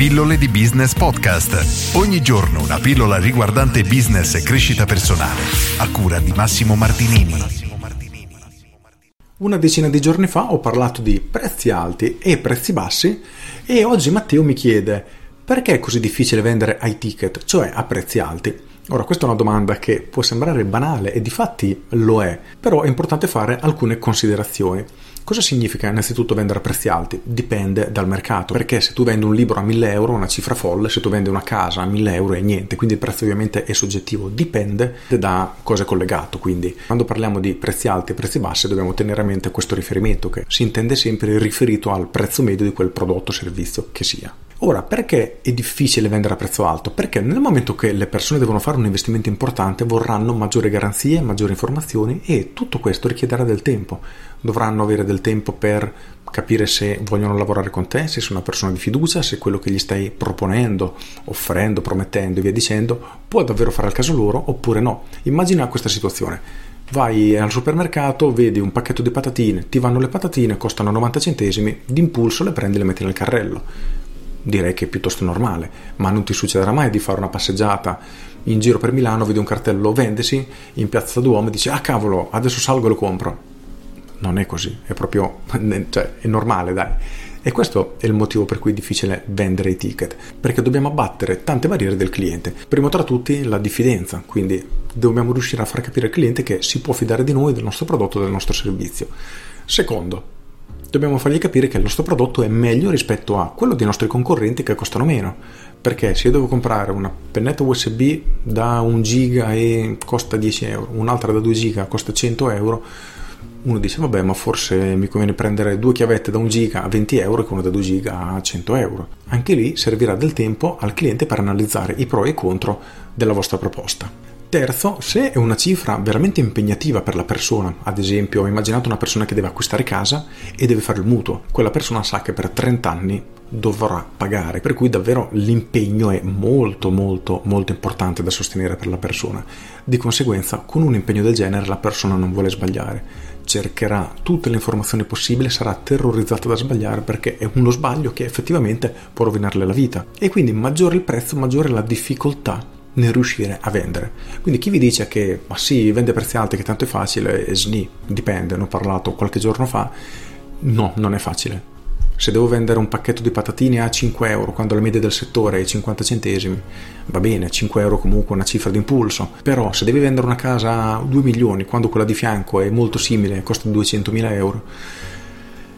Pillole di Business Podcast. Ogni giorno una pillola riguardante business e crescita personale. A cura di Massimo Martinini. Una decina di giorni fa ho parlato di prezzi alti e prezzi bassi e oggi Matteo mi chiede perché è così difficile vendere ai ticket, cioè a prezzi alti. Ora, questa è una domanda che può sembrare banale e di fatti lo è, però è importante fare alcune considerazioni. Cosa significa innanzitutto vendere a prezzi alti? Dipende dal mercato, perché se tu vendi un libro a 1000 euro è una cifra folle, se tu vendi una casa a 1000 euro è niente, quindi il prezzo ovviamente è soggettivo, dipende da cosa è collegato, quindi quando parliamo di prezzi alti e prezzi bassi dobbiamo tenere a mente questo riferimento che si intende sempre riferito al prezzo medio di quel prodotto o servizio che sia. Ora, perché è difficile vendere a prezzo alto? Perché nel momento che le persone devono fare un investimento importante vorranno maggiori garanzie, maggiori informazioni e tutto questo richiederà del tempo. Dovranno avere del tempo per capire se vogliono lavorare con te, se sei una persona di fiducia, se quello che gli stai proponendo, offrendo, promettendo e via dicendo può davvero fare al caso loro oppure no. Immagina questa situazione. Vai al supermercato, vedi un pacchetto di patatine, ti vanno le patatine, costano 90 centesimi, d'impulso le prendi e le metti nel carrello direi che è piuttosto normale, ma non ti succederà mai di fare una passeggiata in giro per Milano, vedi un cartello vendesi in piazza Duomo e dici ah cavolo, adesso salgo e lo compro. Non è così, è proprio, cioè, è normale dai. E questo è il motivo per cui è difficile vendere i ticket, perché dobbiamo abbattere tante barriere del cliente. Primo tra tutti la diffidenza, quindi dobbiamo riuscire a far capire al cliente che si può fidare di noi, del nostro prodotto, del nostro servizio. Secondo, dobbiamo fargli capire che il nostro prodotto è meglio rispetto a quello dei nostri concorrenti che costano meno. Perché se io devo comprare una pennetta USB da 1 giga e costa 10 euro, un'altra da 2 giga costa 100 euro, uno dice vabbè ma forse mi conviene prendere due chiavette da 1 giga a 20 euro e una da 2 giga a 100 euro. Anche lì servirà del tempo al cliente per analizzare i pro e i contro della vostra proposta. Terzo, se è una cifra veramente impegnativa per la persona, ad esempio ho immaginato una persona che deve acquistare casa e deve fare il mutuo, quella persona sa che per 30 anni dovrà pagare, per cui davvero l'impegno è molto molto molto importante da sostenere per la persona. Di conseguenza, con un impegno del genere la persona non vuole sbagliare, cercherà tutte le informazioni possibili, sarà terrorizzata da sbagliare perché è uno sbaglio che effettivamente può rovinarle la vita e quindi maggiore il prezzo, maggiore la difficoltà nel riuscire a vendere. Quindi chi vi dice che ma sì, vende prezzi alti che tanto è facile, e sni, dipende, ne ho parlato qualche giorno fa, no, non è facile. Se devo vendere un pacchetto di patatine a 5 euro quando la media del settore è 50 centesimi, va bene, 5 euro comunque è una cifra d'impulso, però se devi vendere una casa a 2 milioni quando quella di fianco è molto simile, costa 200 mila euro,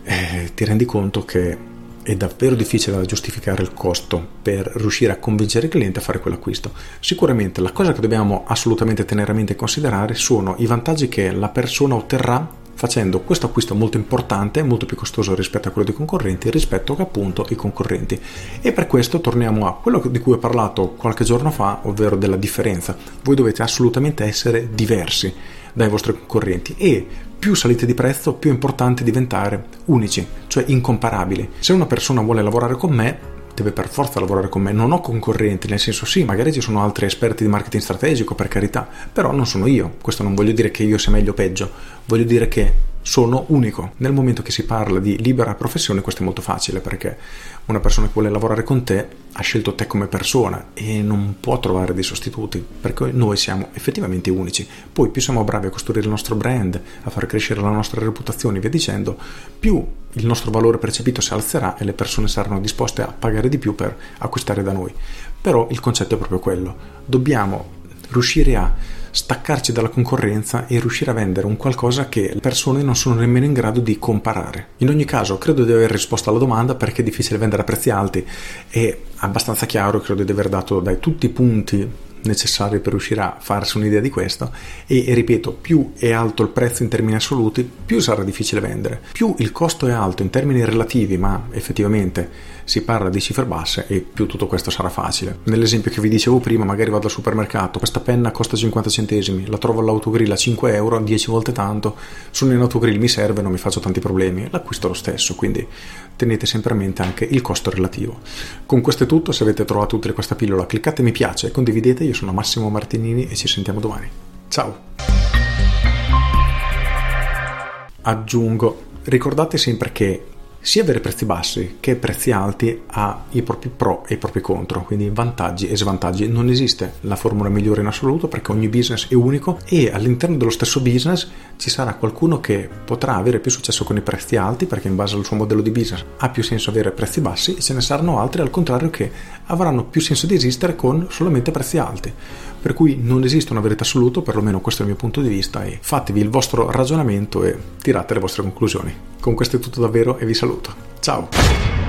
eh, ti rendi conto che è davvero difficile da giustificare il costo per riuscire a convincere il cliente a fare quell'acquisto. Sicuramente la cosa che dobbiamo assolutamente tenere a mente e considerare sono i vantaggi che la persona otterrà facendo questo acquisto molto importante, molto più costoso rispetto a quello dei concorrenti, rispetto appunto i concorrenti. E per questo torniamo a quello di cui ho parlato qualche giorno fa, ovvero della differenza. Voi dovete assolutamente essere diversi dai vostri concorrenti e più salite di prezzo, più è importante diventare unici, cioè incomparabili. Se una persona vuole lavorare con me, deve per forza lavorare con me. Non ho concorrenti, nel senso sì, magari ci sono altri esperti di marketing strategico, per carità, però non sono io. Questo non voglio dire che io sia meglio o peggio, voglio dire che sono unico. Nel momento che si parla di libera professione questo è molto facile perché una persona che vuole lavorare con te ha scelto te come persona e non può trovare dei sostituti perché noi siamo effettivamente unici. Poi più siamo bravi a costruire il nostro brand, a far crescere la nostra reputazione via dicendo, più il nostro valore percepito si alzerà e le persone saranno disposte a pagare di più per acquistare da noi. Però il concetto è proprio quello. Dobbiamo riuscire a staccarci dalla concorrenza e riuscire a vendere un qualcosa che le persone non sono nemmeno in grado di comparare. In ogni caso, credo di aver risposto alla domanda perché è difficile vendere a prezzi alti. È abbastanza chiaro, credo di aver dato dai tutti i punti necessari per riuscire a farsi un'idea di questo e, ripeto più è alto il prezzo in termini assoluti più sarà difficile vendere. Più il costo è alto in termini relativi ma effettivamente si parla di cifre basse e più tutto questo sarà facile. Nell'esempio che vi dicevo prima magari vado al supermercato questa penna costa 50 centesimi la trovo all'autogrill a 5 euro 10 volte tanto sono in autogrill mi serve non mi faccio tanti problemi l'acquisto lo stesso quindi tenete sempre a mente anche il costo relativo. Con questo è tutto se avete trovato utile questa pillola cliccate mi piace condividete io sono Massimo Martinini e ci sentiamo domani. Ciao! Aggiungo, ricordate sempre che sia avere prezzi bassi che prezzi alti ha i propri pro e i propri contro, quindi vantaggi e svantaggi. Non esiste la formula migliore in assoluto perché ogni business è unico e all'interno dello stesso business ci sarà qualcuno che potrà avere più successo con i prezzi alti perché in base al suo modello di business ha più senso avere prezzi bassi e ce ne saranno altri al contrario che avranno più senso di esistere con solamente prezzi alti. Per cui non esiste una verità assoluta, perlomeno questo è il mio punto di vista e fatevi il vostro ragionamento e tirate le vostre conclusioni. Con questo è tutto davvero e vi saluto. Ciao!